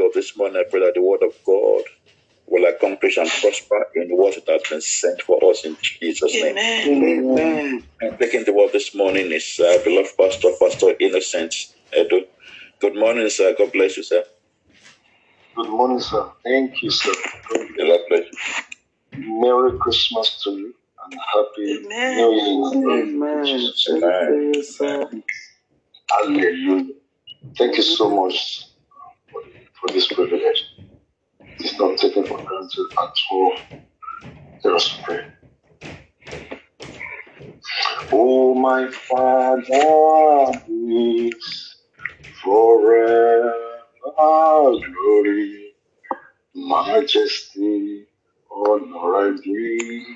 God, this morning I pray that the word of God will accomplish and prosper in what it has been sent for us in Jesus' name. Amen. And taking the word this morning is uh, beloved pastor, Pastor Innocent Edu. Good morning, sir. God bless you, sir. Good morning, sir. Thank you, sir. God bless you. Merry Christmas to you and Happy Amen. New Year. Amen. Jesus. Amen. you, sir. Hallelujah. Thank you so much for, this privilege. It's not taken for granted at all. Let us pray. Oh, my Father, is forever glory, majesty, honor, and.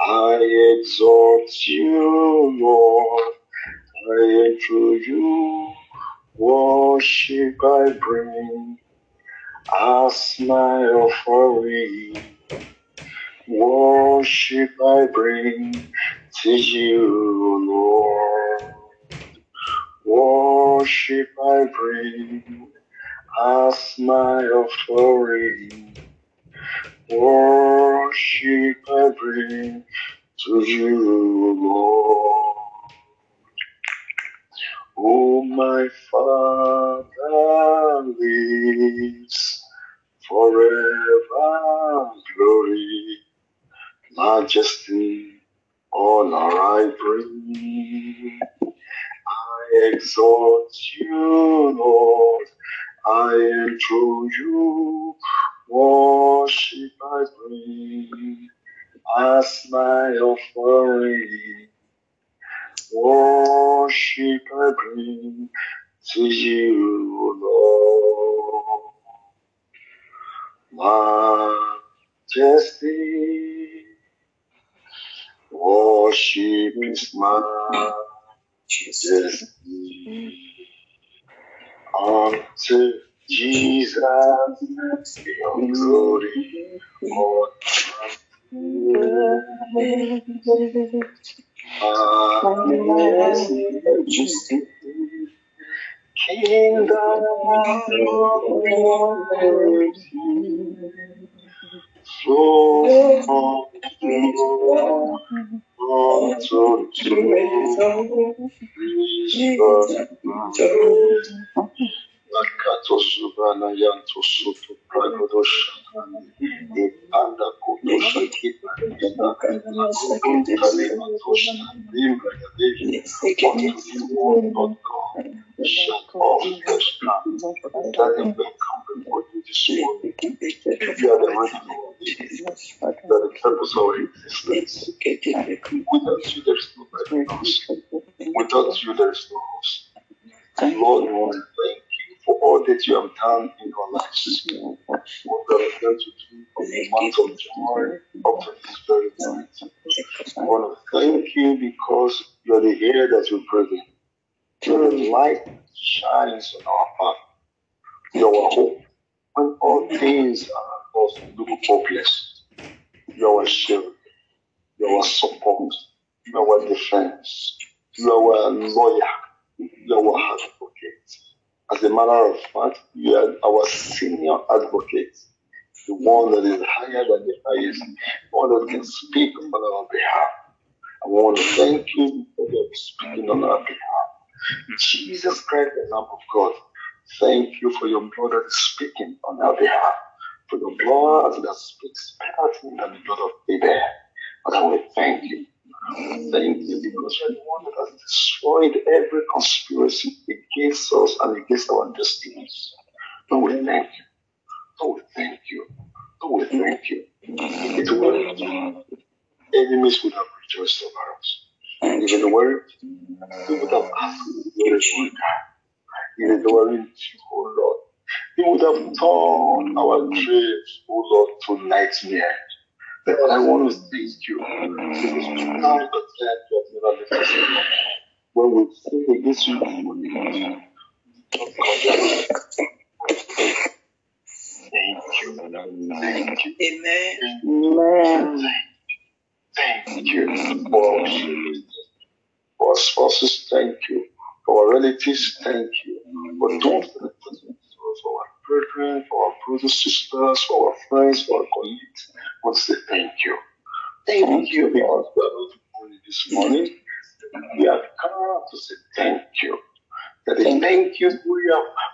I exalt you, Lord. I enter you. Worship I bring as my offering. Worship I bring to you, Lord. Worship I bring as my offering. Worship I bring to you, Lord. Oh, my Father lives forever. Glory, majesty, honor I bring. I exalt you, Lord. I enthrone you. Worship I bring as my offering. Worship I bring to you, Lord. Majesty, worship is majesty. Unto Jesus, your glory, majesty. Kingdom glory, flow unto Jesus. Lakato subana yanto soto pragodosha. Ipanda kotosha Without you, there is no hope. Lord, we want to thank for all that you have done in our lives. What you have done to do from the month of January up to this very moment. I want to thank you because you are the air that we breathe in. You are the light shines on our path. You are hope when all things are lost look hopeless. You are shield. You are support. You are defense. You are lawyer. You are advocate. As a matter of fact, you are our senior advocate, the one that is higher than the highest, the one that can speak on our behalf. I want to thank you for speaking on our behalf. Jesus Christ, the Lamb of God, thank you for your blood that is speaking on our behalf, for your blood that speaks better than the blood of Abel. But I want to thank you. Thank you because you're the one that has destroyed every conspiracy against us and against our destinies. Lord, we thank you. Lord, we thank you. Lord, we thank you. It worked. Enemies would have rejoiced over us. Even the word, they would have asked my God? Even the word, oh Lord. They would have turned our dreams, oh Lord, to nightmare. I want to thank you because you now the time you have never left us alone. When we sin against you, thank you. Thank you. Amen. Thank you for our for spouses, thank you. For our relatives, thank you. For those that are to us, brethren, for our brothers, sisters, for our friends, for our colleagues. I want to say thank you. Thank you because we are not only this morning. We have come to say thank you. That is, thank you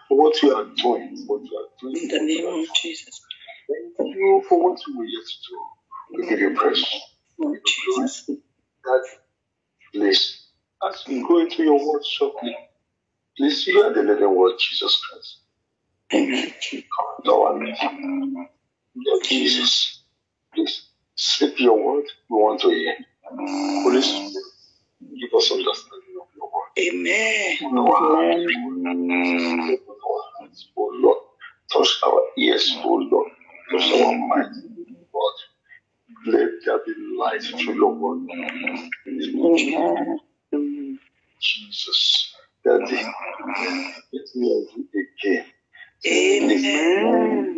for what you are doing, what you are doing. In the name of Jesus. Thank you for what you will yet do. We give you praise. Lord Jesus. That please, as we go into your word shortly, please are the living word, Jesus Christ. Meeting. Lord Jesus, please speak your word. We want to hear. Holy Spirit, give us understanding of your word. Amen. Open our hearts, open our hearts, oh Lord. Touch our ears, oh Lord. Touch our minds, Lord. Let there be light through your word. In the name of Amen. Jesus. Daddy, let me have you again. Amen.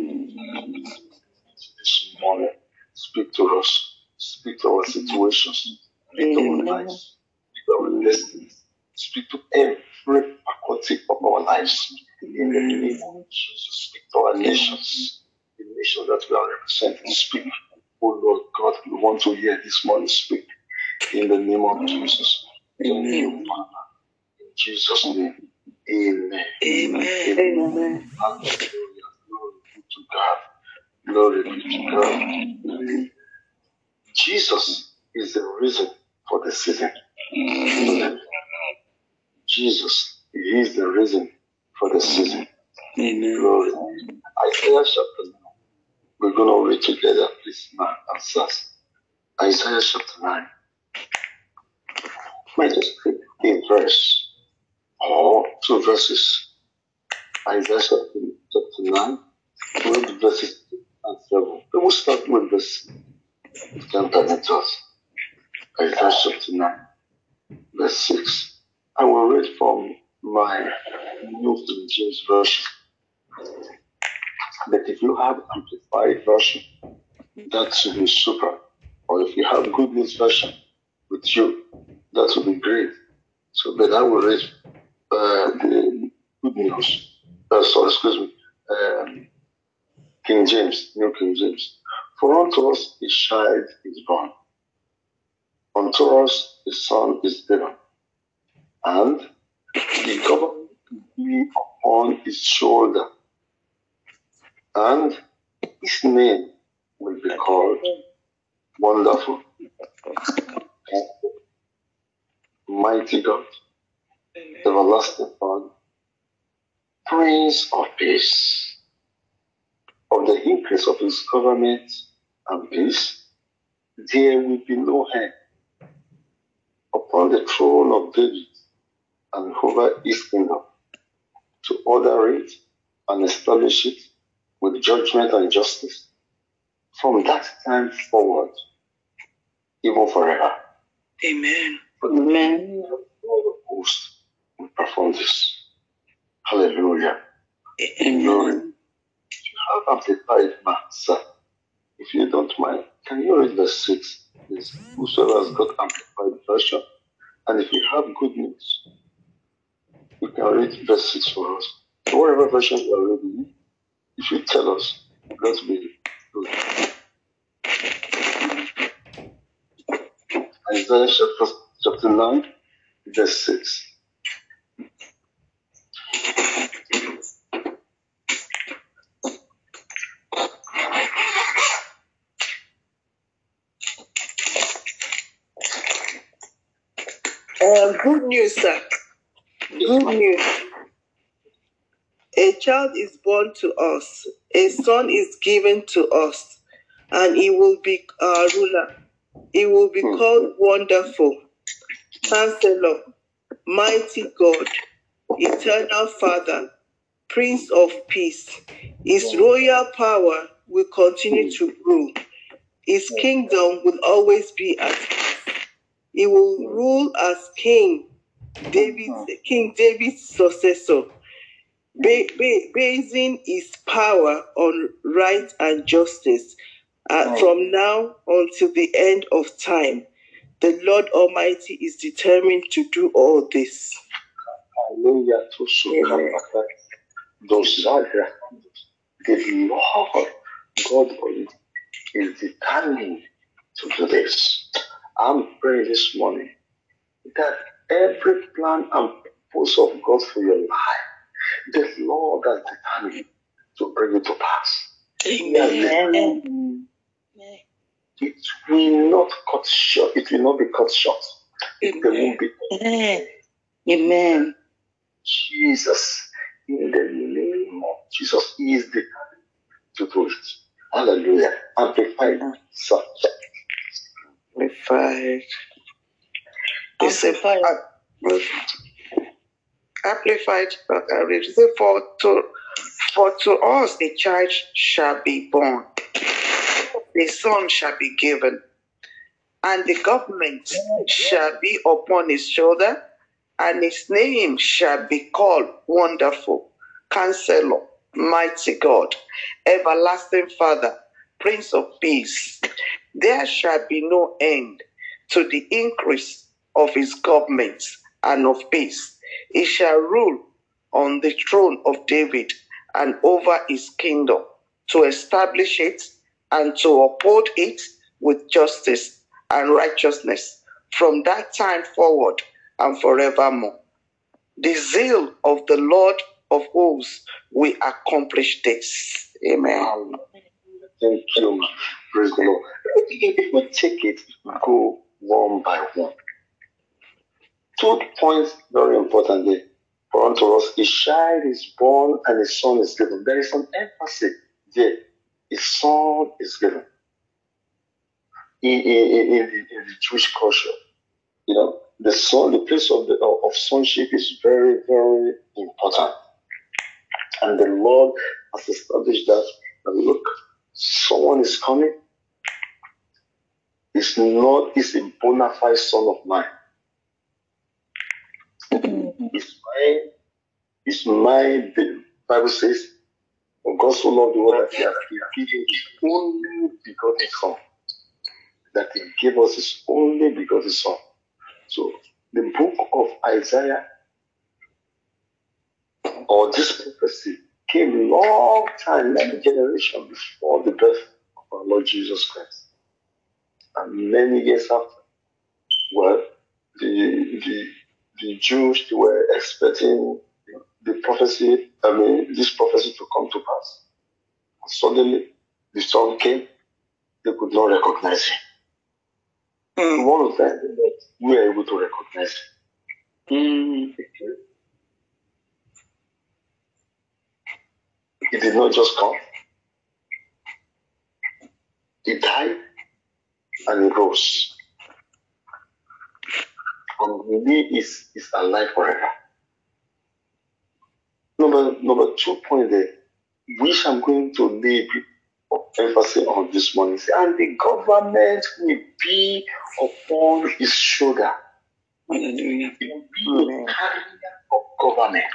This morning, speak to us. Speak to our situations. Speak to our lives. Speak to our destinies. Speak to every faculty of our lives. In the name of Jesus, speak to our nations. The nation that we are representing. Speak. Oh Lord God, we want to hear this morning. Speak. In the name of Jesus. Thank you, Father. In Jesus' name. Amen. Amen. Amen. Hallelujah. Glory be to God. Glory be to God. Jesus is the reason for the season. Jesus, is the reason for the season. Amen. Glory. Isaiah chapter 9. We're going to read together, please, man and sis. Isaiah chapter 9. Might just pick a verse or two verses. Isaiah chapter, chapter 9. We'll read verses and 7. We will start with verse 10 permit us. Isaiah chapter 9, verse 6. I will read from my New King James Version. But if you have Amplified Version, that should be super. Or if you have Good News Version with you, that would be great. So, but I will read uh, the Good News. Uh, sorry, excuse me. Um, King James, New King James. For unto us a child is born, unto us a son is given, and the government will be upon his shoulder, and his name will be called Wonderful, Mighty God, Everlasting Father, Prince of Peace. Of the increase of his government and peace, there will be no end upon the throne of David and over his kingdom to order it and establish it with judgment and justice from that time forward, even forever. Amen. For the Lord of hosts will perform this. Hallelujah. Amen. Glory. You have amplified master. If you don't mind, can you read verse 6, please? Whosoever has got amplified version. And if you have good news, you can read verse 6 for us. Whatever version you are reading, if you tell us, will be. Isaiah chapter, chapter 9, verse 6. Um, good news, sir. Good news. A child is born to us, a son is given to us, and he will be our ruler. He will be hmm. called Wonderful, Counselor, Mighty God, Eternal Father, Prince of Peace. His hmm. royal power will continue hmm. to rule. His kingdom will always be at peace. He will rule as king, David, King David's successor, ba- ba- basing his power on right and justice uh, from now until the end of time. The Lord Almighty is determined to do all this. Hallelujah. The Lord God is determined to do this. I'm praying this morning that every plan and purpose of God for your life, the Lord has determined to bring it to pass. Amen. It will not cut short. It will not be cut short. Be Amen. Amen. Jesus. In the name of Jesus, He is determined to do it. Hallelujah. Amplified. So, Amplified. Amplified. Amplified. For to, for to us a child shall be born, a son shall be given, and the government shall be upon his shoulder, and his name shall be called Wonderful, Counselor, Mighty God, Everlasting Father, Prince of Peace. There shall be no end to the increase of his government and of peace. He shall rule on the throne of David and over his kingdom to establish it and to uphold it with justice and righteousness from that time forward and forevermore. The zeal of the Lord of hosts will accomplish this. Amen. thank you. Praise the Lord. If we take it, go one by one. Two points very important there. For unto us, a child is born and a son is given. There is an emphasis there. A son is given. In, in, in, in, the, Jewish culture, you know, the son, the place of the of sonship is very, very important. And the Lord has established that. And look, someone is coming. It's not, it's a bona fide son of mine. It's mine. It's mine. The Bible says, God so loved the world that he has given his only begotten son. That he gave us his only begotten son. So the book of Isaiah or this prophecy came long time, many generations before the birth of our Lord Jesus Christ. And many years after, well, the the the Jews they were expecting the prophecy, I mean, this prophecy to come to pass. And suddenly, the son came, they could not recognize him. Mm. One of them, we were able to recognize him. Mm. He did not just come. He died and he rose. And he is, is alive forever. Number number two point there, which I'm going to lay emphasis on this morning, and the government will be upon his shoulder. It will be the carrier of government.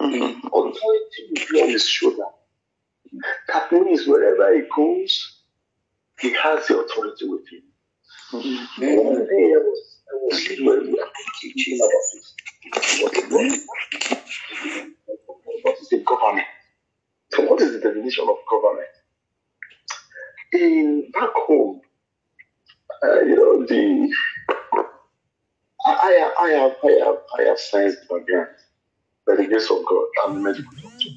Mm. Authority will be on his shoulder. That means wherever he goes, he has the authority with him. Mm. One day I was, What, is the government? So what is the definition of government? In back home, uh, you know, the I, I have I have I have science background by the grace of God. I'm a medical doctor.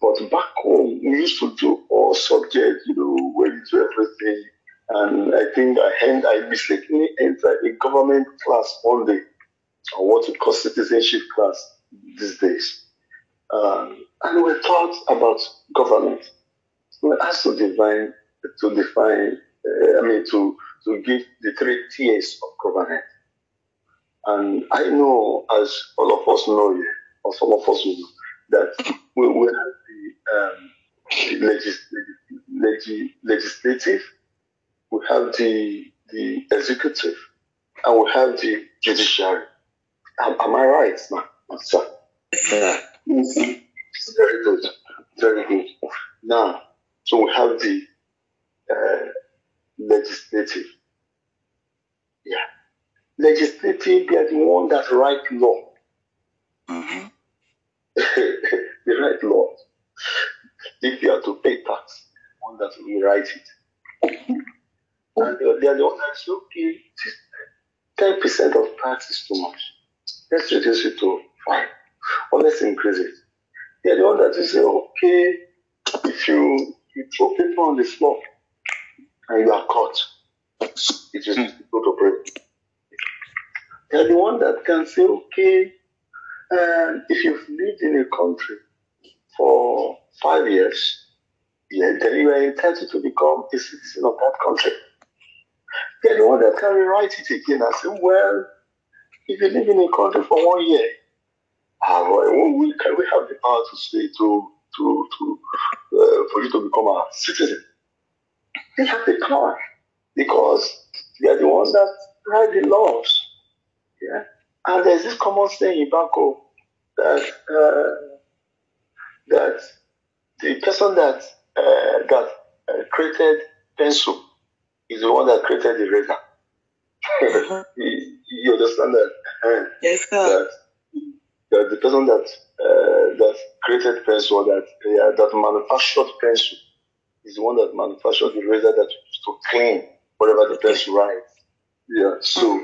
But back home, we used to do all subjects, you know, where do everything. And I think I, end, I mistakenly entered a government class one day, or what we call citizenship class these days. Um, and we taught about government. We asked to define, to define, uh, I mean, to, to give the three tiers of government. And I know, as all of us know or some of us will know, that we, we have the, um, the legis- legislative, we have the, the executive, and we have the judiciary. Am, am I right, ma- sir? Sir. Very good. Very good. Now, so we have the uh, legislative. Yeah. Legislative, they are the one that write law. Mhm. the right law. if you are to pay tax, one that will write it. And they are the ones that say, okay, ten percent of tax is too much. Let's reduce it to five, or let's increase it. They are the ones that say, okay, if you you throw paper on the floor and you are caught, it is go to pray. They are the ones that can say, okay, um, if you've lived in a country for five years, yeah, then you are entitled to become a citizen of that country. They're the one that can rewrite it again I say, well, if you live in a country for one year, ah, well, we, can, we have the power to say to to to uh, for you to become a citizen. They have the power because they are the ones that write the laws. Yeah, and there's this common saying in Bako that uh, that the person that uh, that uh, created pencil is the one that created the razor. you, you understand that? Uh, Yes, sir. that, that the person that uh, that created pencil, that yeah, that manufactured pencil, is the one that manufactured the razor that used to clean whatever the pencil writes. Yeah. So,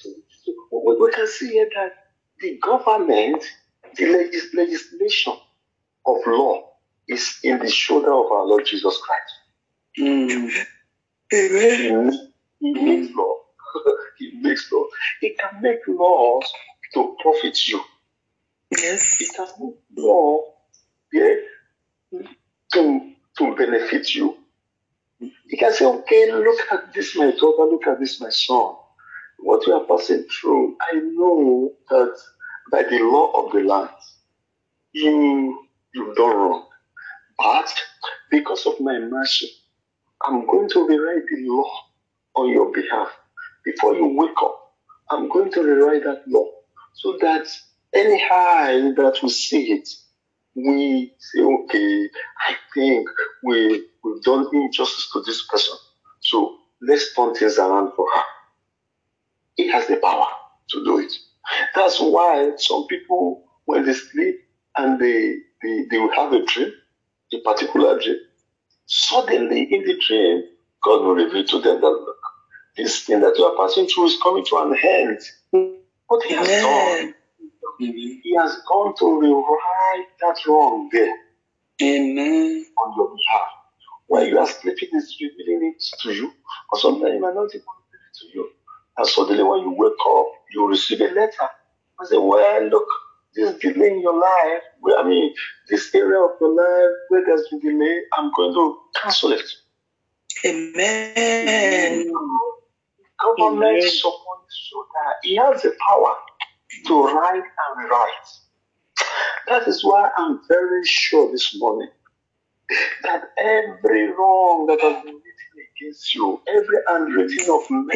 so, so we, we can see here that the government, the legis- legislation of law, is in the shoulder of our Lord Jesus Christ. Mm. Amen. He makes law. he makes law. He can make laws to profit you. Yes. He can make law yeah, to, to benefit you. He can say, okay, look at this, my daughter, look at this, my son. What you are passing through, I know that by the law of the land, you, you've done wrong. But because of my mercy, I'm going to rewrite the law on your behalf. Before you wake up, I'm going to rewrite that law so that any high that we see it, we say, okay, I think we, we've done injustice to this person. So let's turn things around for her. He has the power to do it. That's why some people, when they sleep and they, they, they will have a dream, a particular dream, suddenly in the dream, God will reveal to them that look, this thing that you are passing through is coming to an end. What he has done, he has gone to rewrite that wrong there Amen. on your behalf. While you are sleeping, it's revealing it to you, or sometimes it might not even reveal it to you. And suddenly, when you wake up, you receive a letter. I say, Well, look, this delay in your life, I mean, this area of your life where there's been delay, I'm going to cancel it. Amen. Government Amen. upon his shoulder. He has the power to write and rewrite. That is why I'm very sure this morning that every wrong that has been written against you, every handwriting of men,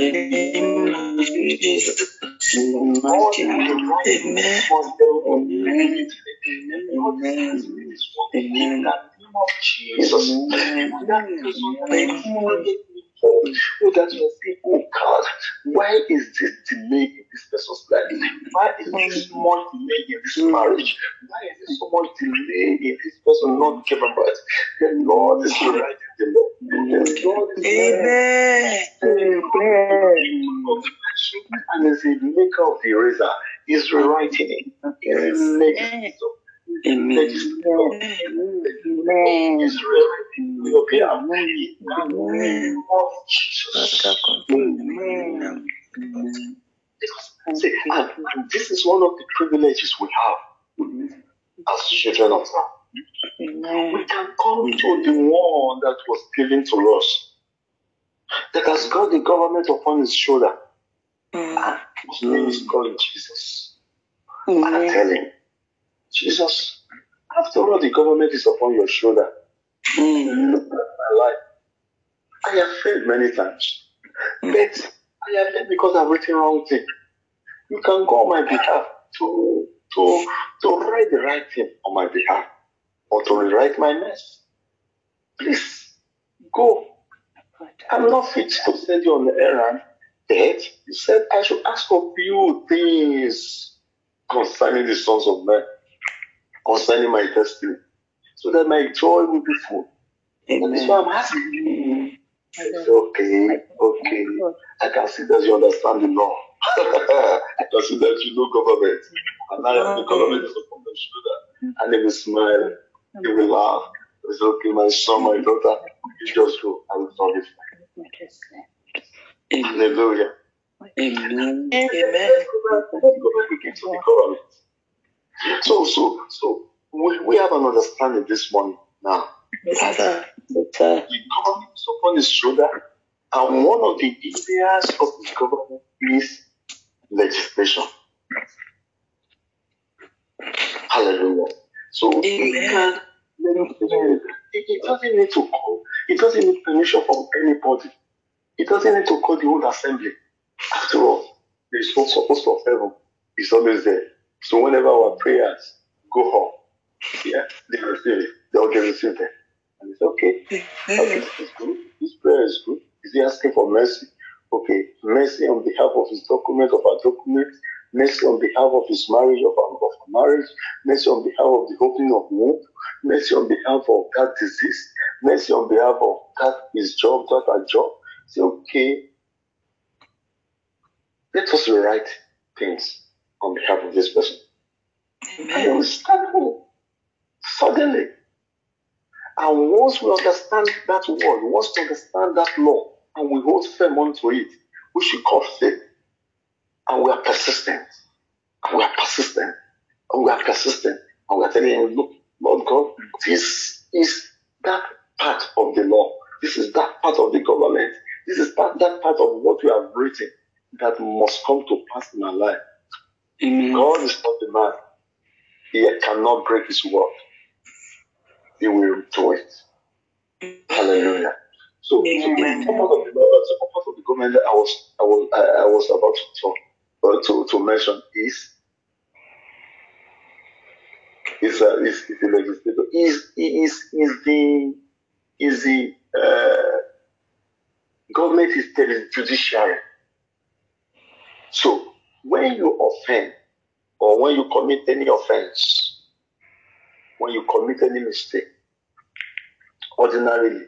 In the name of Jesus. In the all mighty that name. you write Amen. Amen. Lord, Amen. This is what in the name of Jesus. That is what Amen. Oh, that you say, oh God, why is this delay in this person's life? Why is this mm. so much delay in this marriage? Why is there so much delay in this person not giving birth? The Lord is writing the law. The Lord is Amen. and is the maker of the eraser. He's rewriting it. He's the legislator. Amen. Legislator. He's rewriting your behalf. In the name of Jesus. Because, see, and, and this is one of the privileges we have as children of God. We can come to the one that was given to us, that has got the government upon his shoulder, and whose name is called Jesus. And I tell him, Jesus, after all, the government is upon your shoulder. Mm. Look at my life. I have failed many times, mm. but I have failed because I've written wrong thing. You can go on my behalf to to to write the right thing on my behalf, or to rewrite my mess. Please go. I'm not fit to send you on the errand. But you said I should ask of you things concerning the sons of men, concerning my destiny. so that my joy will be full. And that's why I'm you. Okay, okay. I can see that you understand the law. I can see that you know government. And am the government is upon my shoulder. And they will smile, they will laugh. It's okay, my son, my daughter, you just go. I will solve it. Hallelujah. Amen. Amen. So, so, so we, we have an understanding this morning now. Yes, sir. Yes, sir. The government is upon his shoulder, and one of the areas of the government is legislation. Hallelujah. So it, Amen. it, it doesn't need to call, it doesn't need permission from anybody. It doesn't need to call the whole assembly. After all, the supposed of heaven is always there. So whenever our prayers go up, yeah, they receive it. They'll get received it. And it's okay. Mm-hmm. Okay, this is good. This prayer is good. Is he asking for mercy? Okay, mercy on behalf of his document, of our document, mercy on behalf of his marriage, of our, of our marriage, mercy on behalf of the opening of womb, mercy on behalf of that disease, mercy on behalf of that his job, that our job. Say, okay, let us write things on behalf of this person. And we suddenly. And once we understand that word, once we understand that law, and we hold firm onto it, which we should call faith. And we are persistent. And we are persistent. And we are persistent. And we are telling him, look, Lord God, this is that part of the law. This is that part of the government. This is that, that part of what we have written that must come to pass in our life. Amen. God is not the man. He cannot break his word. He will do it. Hallelujah. So, so the part of the so part of the government that I was I was I, was about to talk uh, to, to mention is is uh, is, is the legislator is is is the is the uh, government is the judiciary. So when you offend or when you commit any offense, when you commit any mistake, ordinarily,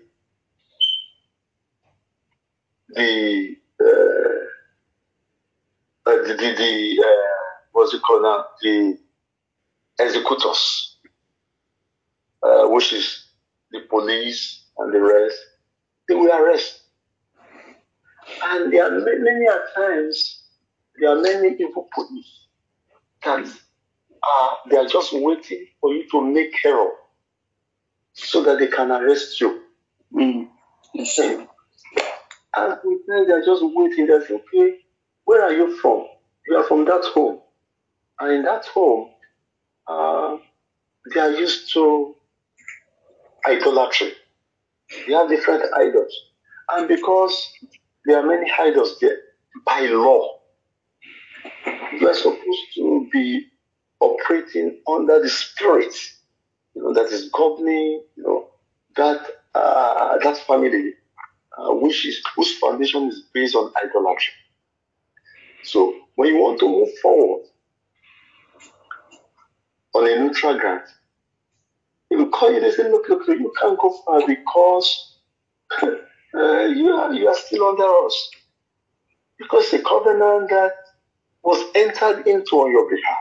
the uh, uh, the the, the uh, what's it called now? The executors, uh, which is the police and the rest, they will arrest. And there are many, many times there are many evil police that are they are just waiting for you to make error so that they can arrest you. Mm. Yes. And with them, they're just waiting. They say, okay, where are you from? You are from that home. And in that home, uh, they are used to idolatry. They have different idols. And because there are many idols there, by law, you are supposed to be operating under the spirit, you know, that is governing, you know, that uh, that family, uh, which is whose foundation is based on idolatry. So when you want to move forward on a neutral ground, they will call you. They say, "Look, look, look, you can't go far because uh, you are you are still under us because the covenant that was entered into on your behalf,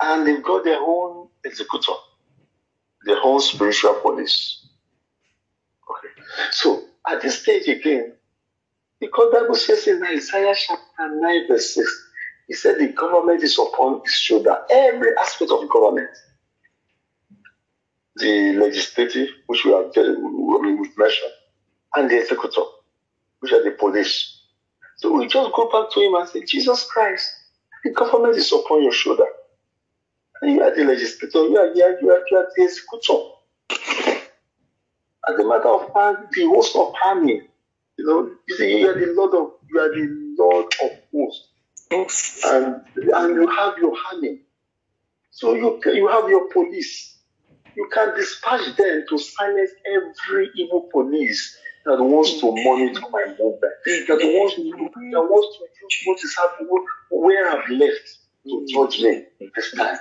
and they've got their own executor, their own spiritual police. Okay, so at this stage again, because Bible says in Isaiah chapter 9, verse 6, he said the government is upon his shoulder. Every aspect of government. The legislative, which we have I mean, mentioned, and the executor, which are the police. So we just go back to him and say, Jesus Christ, the government is upon your shoulder. And you are the legislator, you are, you are, you are, you are the executor. As a matter of fact, the host of army, you know, you see, you are the Lord of you are the Lord of hosts, and and you have your army. So you you have your police. You can dispatch them to silence every evil police that wants to monitor my movement, that wants to that wants to use what is happening, where I've left to judge me this time.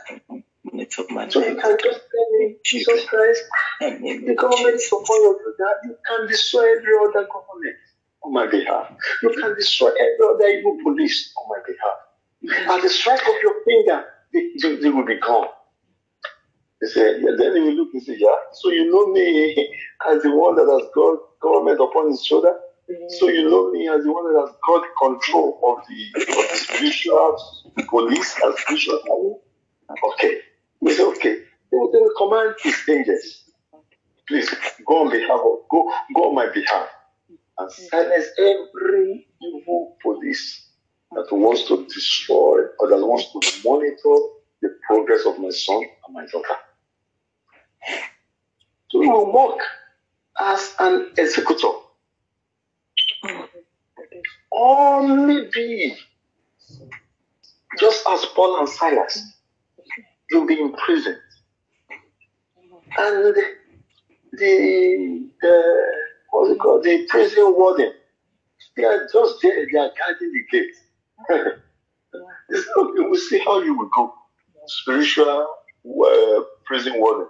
So you can just tell me, Jesus Christ, the government is upon your shoulder. You can destroy every other government on my behalf. You can destroy every other evil police on my behalf. At the strike of your finger, they, they, they will be gone. He said, yeah, then he will look and say, yeah, so you know me as the one that has got government upon his shoulder. Mm. So you know me as the one that has got control of the, of the spiritual police and spiritual army. Okay. He said, okay. They will, they command his angels. Please go on behalf of go go on my behalf and silence every evil police that wants to destroy or that wants to monitor the progress of my son and my daughter. So he will work as an executor. Only be just as Paul and Silas, you'll be imprisoned. And the, the what's it called? The prison warden, they are just there, they are guarding the gate. They say, okay, we'll see how you will go. Spiritual uh, prison warden.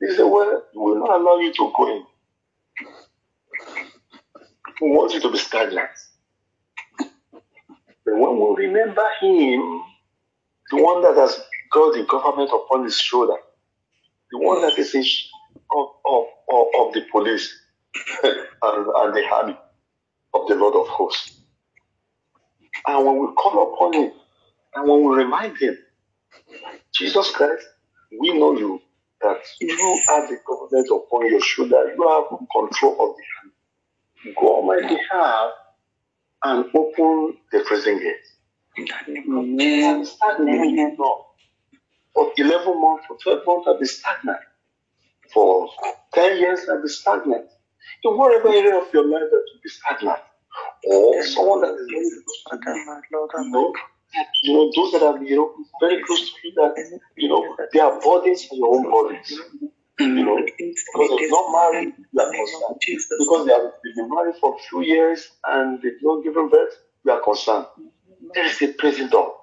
He said, well, we will not allow you to go in. We want you to be stagnant. But when we remember him, the one that has got the government upon his shoulder, the one that is in of, of, of, of the police and, and the army of the Lord of hosts. And when we call upon him, and when we remind him, Jesus Christ, we know you that you have the government upon your shoulder, you have control of the hand. Go on my behalf and open the prison gate. And stagnant no. For 11 months, for 12 months, I'll be stagnant. For 10 years, I'll be stagnant. In whatever area of your life that will be stagnant. Or someone that is very close to you, you know, you know, those that are, you know, very close to you that, you know, they are bodies in your own bodies. You know, because they're not married, you are concerned. Because they have been married for a few years and they've not given birth, we are concerned. There is a prison door.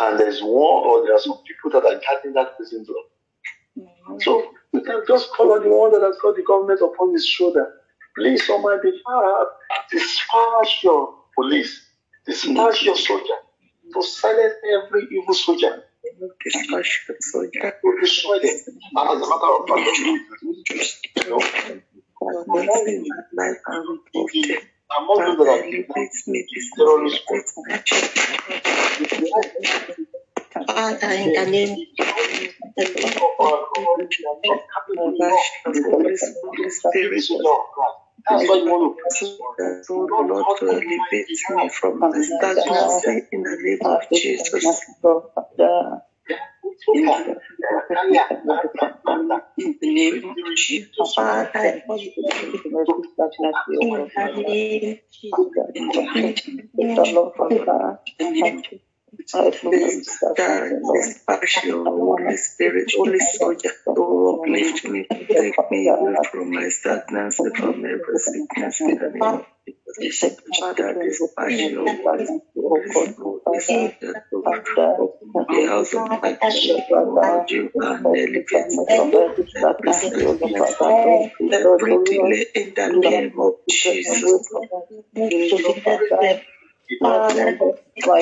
And there's one or there are some people that are guarding that prison door. So we can just call on the one that has got the government upon his shoulder. Please, on my behalf, dispatch your police, dispatch your soldier to silence every evil soldier. Father, in the name of the Lord, Holy Spirit. Lord, elevate me from the stagnancy in the name of Jesus. In the name of Jesus. Father, in the name of Your Holy Spirit, Holy Soldier, uplift me, to take me away from my stagnancy, from every sickness in the name of Jesus. Father, Holy Soldier the house of my God, you and elevate every sickness, every delay in the name of Jesus. My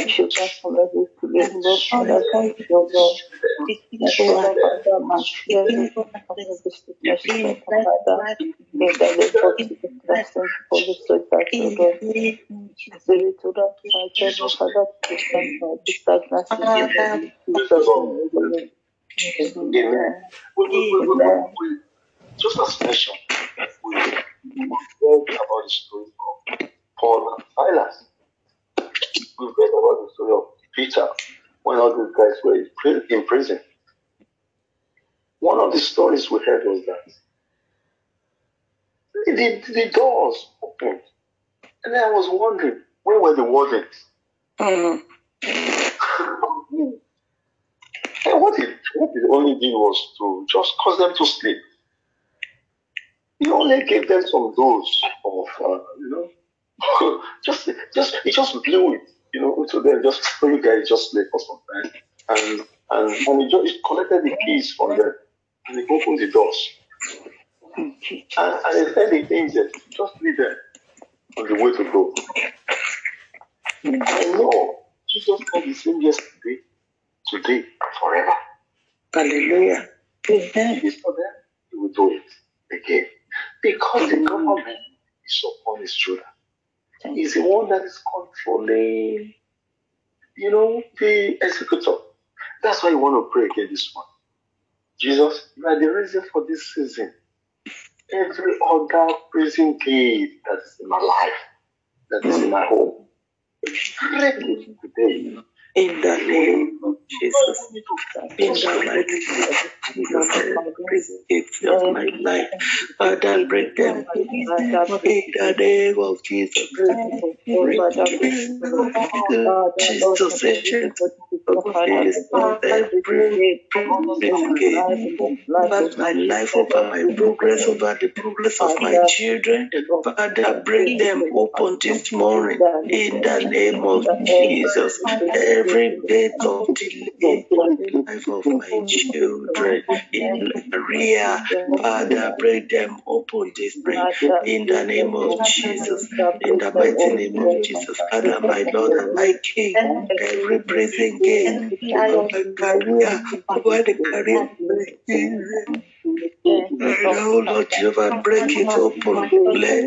children already to live those other your Lord. Father, my children the Father, in the name of Jesus Christ, and Holy Spirit, Lord. Spirit, to that, my children, Father, to stand by the stagnancy, in Jesus' name, amen. we, we, we, just as mentioned, we we read about the story of Paul and Silas. We read about the story of Peter when all these guys were in in prison. One of the stories we heard was that the, the, doors opened. And I was wondering, where were the wardens? Mm. And what he, what only did was to just cause them to sleep. He only gave them some dose of, uh, you know, just, just, he just blew it, you know, to them, just, you guys just sleep for some time. And And, and he just he collected the keys from them and he opened the doors. And, and he said the angels, just leave them on the way to go. I know Jesus is the same yesterday, today, forever. Hallelujah. If it's for them, he will do it again. Because the government is upon his shoulder. He's the one that is controlling, you know, the executor. That's why you want to pray again this morning. Jesus, you are the reason for this season. Every other prison gate that is in my life, that is in my home, break today. In the name of Jesus. In the mighty name of Jesus. Gift of my life. Father, break them. In the name of Jesus. Break. Jesus, ancient of days, over my life, over my progress, over the progress of my children. Father, break them open this morning in the name of Jesus. Every bit of the life of my children in Maria, Father, break them open this morning in the name of Jesus. In the mighty name of Jesus, Father, my Lord and my King, every prison gate over my career, over the career of. And oh Lord Jehovah, break it open. Let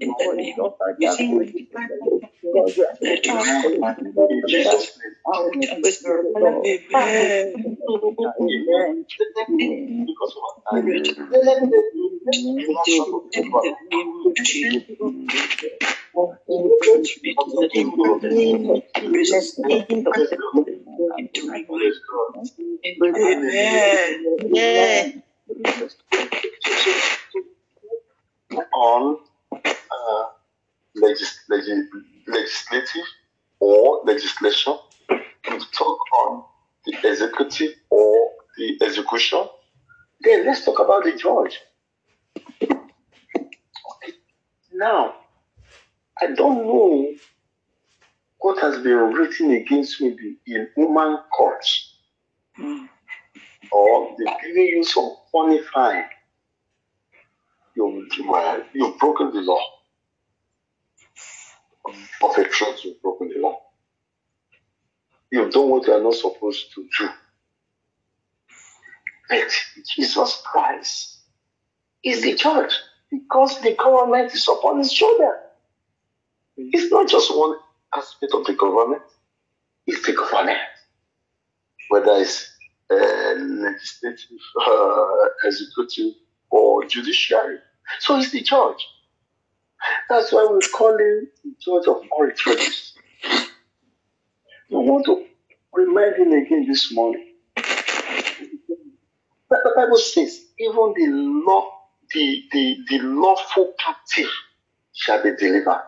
gate break it. Amen. Because of our time. Let them Amen. on uh, legis- legis- legislative or legislation. We talk on the executive or the execution. Then let's talk about the judge. Okay. Now, I don't know what has been written against me in human courts, or they've given you some funny fine. You, you've broken the law. A you've broken the law. You've done what you are not supposed to do. But Jesus Christ is the judge because the government is upon his shoulder. It's not just one aspect of the government, it's the government. Whether it's uh, legislative, uh, executive, or judiciary. So he's the judge. That's why we call him the judge of all judges. We want to remind him again this morning. But the Bible says, even the law, the, the, the lawful captive shall be delivered.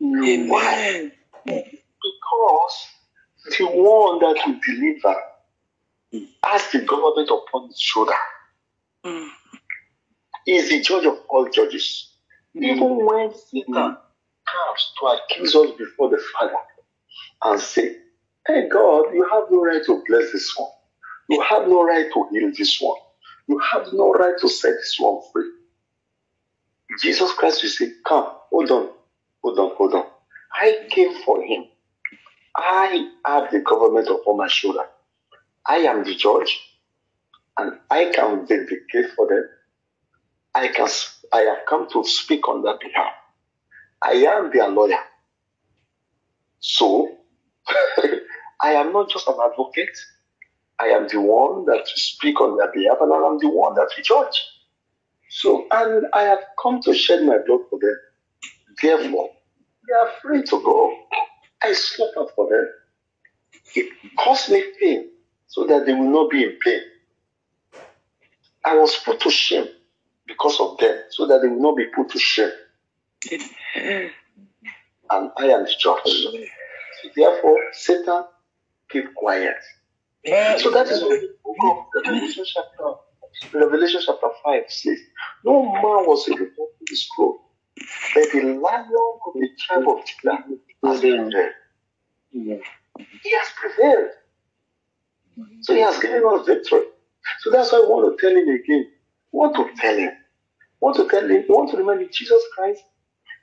Why? Because the one that will deliver has the government upon his shoulder. Mm. He is the judge of all judges. Even when Satan hmm. comes to accuse us before the Father and say, Hey God, you have no right to bless this one. You have no right to heal this one. You have no right to set this one free. Jesus Christ will say, Come, hold on, hold on, hold on. I came for him. I have the government upon my shoulder. I am the judge, and I can vindicate for them. I can. I have come to speak on their behalf. I am their lawyer. So, I am not just an advocate. I am the one that speak on their behalf, and I am the one that will judge. So, and I have come to shed my blood for them. Therefore, they are free to go. I suffer for them. It caused me pain so that they will not be in pain. I was put to shame because of them so that they will not be put to shame. and I am the church. Therefore, Satan keep quiet. So that is what the book of Revelation chapter, Revelation chapter 5 says. No man was able to the scroll, but the lion of the tribe of Judah has prevailed. He has prevailed. So he has given us victory. So that's why I want to tell him again. Want to tell him. Want to tell him. Want to remind him, Jesus Christ,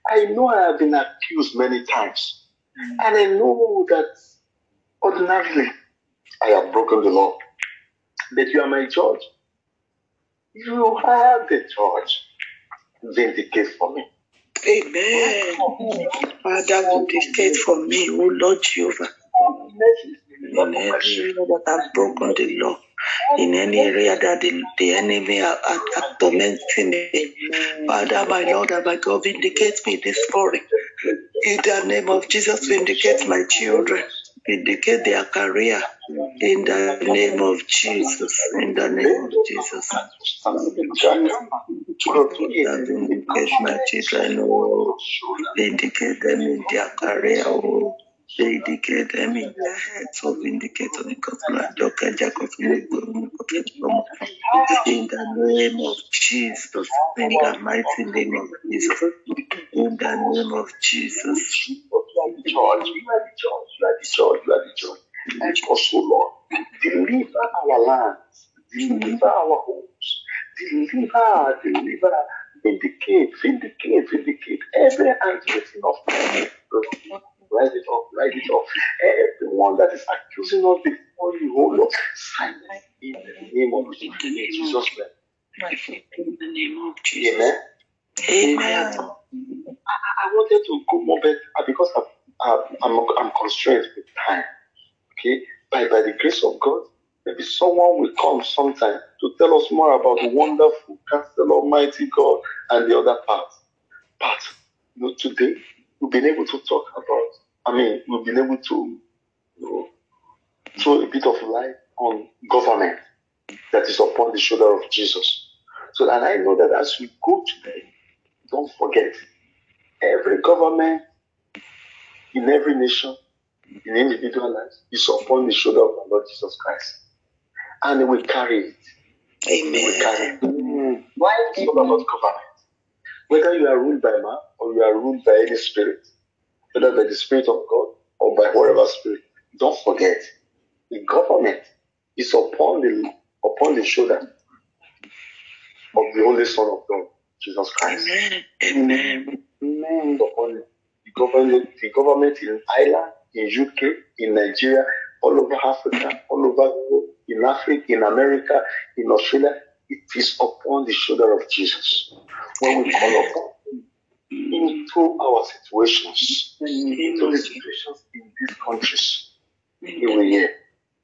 I know I have been accused many times. And I know that ordinarily I have broken the law. But you are my judge. You are the judge. Vindicate for me. Amen. Father, vindicate for me, O Lord Jehovah. In every area that I've broken the law, in any area that the, the enemy are, are, tormenting me, Father, my Lord, and my God, vindicate me this morning. In the name of Jesus, vindicate my children, vindicate their career. In the name of Jesus, in the name of Jesus. Vindicate my children, oh, vindicate them in their career, oh. Vindicate them in their heads, vindicate them because jack of in the name of Jesus, in the mighty name of Jesus, in the name of Jesus. You are the judge. You are the the the Lord. Deliver our lands. Deliver our homes. Deliver, deliver. Vindicate, vindicate, vindicate. Every handwriting of. Write it off, write it off. Everyone that is accusing us before you, O Lord, silence in the name of Jesus. Christ. In the name of Jesus. Amen. Amen. I, wanted to go more, but uh, because I'm, uh, I'm, I'm constrained with time, okay, by, by the grace of God, maybe someone will come sometime to tell us more about the wonderful Counselor Almighty God and the other part. But know, today we've been able to talk about, I mean, we've been able to you know, throw a bit of light on government that is upon the shoulder of Jesus. So that I know that as we go today, don't forget, every government in every nation, in individual lives, is upon the shoulder of our Lord Jesus Christ. And we carry it. Amen. We carry mm. Amen. it. Why is all about government? Whether you are ruled by man or you are ruled by any spirit, whether by the Spirit of God or by whatever spirit, don't forget, the government is upon the upon the shoulder of the only Son of God, Jesus Christ. Amen. Amen. Amen. Upon the government, the government in Ireland, in UK, in Nigeria, all over Africa, all over Europe, in Africa, in America, in Australia, it is upon the shoulder of Jesus. When we call upon into our situations, into the situations in these countries, He will hear.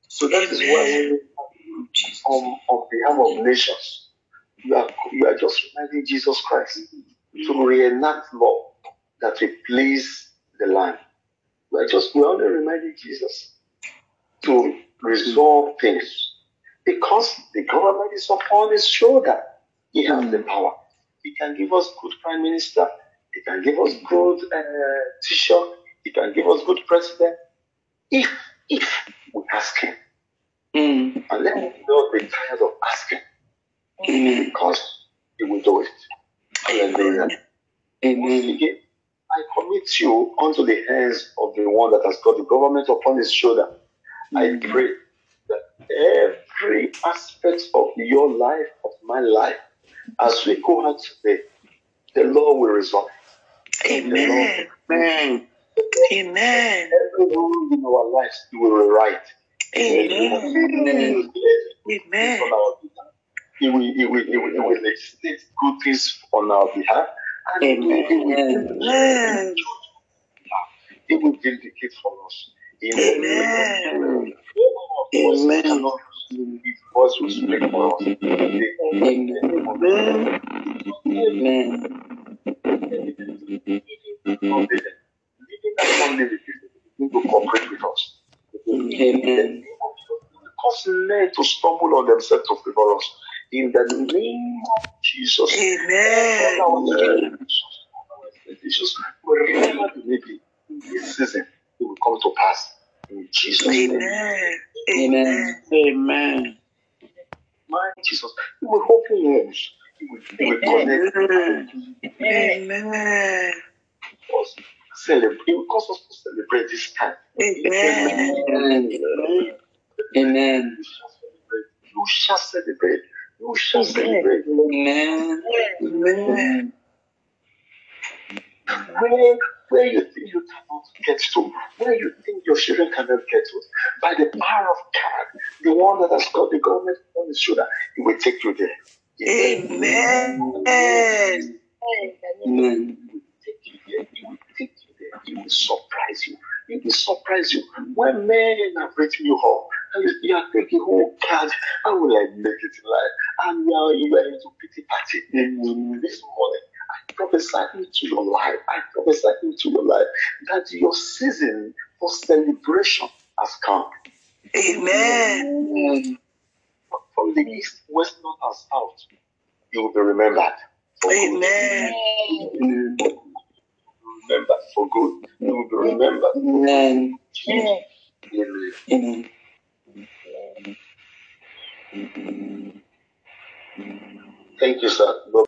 So that is why on, on behalf of nations, you are, you are just reminding Jesus Christ to reenact law that will please the land. We are just we are only reminding Jesus to resolve things because the government is upon his shoulder. He has the power. He can give us good prime minister. He can give us good uh, teacher. He can give us good president. If if we ask him, Mm. and let me know the tired of asking Amen. because he will do it. Amen. again, I commit you unto the hands of the one that has got the government upon his shoulder. I pray that every aspect of your life, of my life, as we go out today, the Lord will resolve. Amen. Amen. Amen. Every rule in our lives, He will rewrite. Amen. Amen. He will, he will, he will, he will legislate good things on our behalf. And he will, he will, Amen. he will vindicate for us. In the name of Amen. Jesus. Amen. His voice will speak for us. In the name of Amen. Living that family with you to cooperate with us. In the Amen. name of Jesus. Cause men to stumble on themselves to favor us. In the name of Jesus. Amen. Our expectations, wherever they may be, this season, it will come to pass in Jesus' name. Amen. Amen. Amen. My Jesus, you will open wombs. You will, you will connect Amen. us. Celebrate. It will cause us to celebrate this time. Amen. Amen. Amen. You shall celebrate. You shall celebrate. Amen. Amen. Where, where you think you cannot get to, where you think your children cannot get to, by the power of God, the one that has got the government on his shoulder, he will take you there. Amen. Amen. He will take you there. He will take you there. He will surprise you. He will surprise you. When men are written you up, and you- you are thinking, oh God, how will I make it in life? And you are, you are into pity party. This morning, I prophesy into your life. I prophesy into your life that your season for celebration has come. Amen. Mm. From the east, west, north, and south, you will be remembered. For good. Amen. Remembered for good. You will be remembered. Amen. Amen. Amen. Thank you, sir. God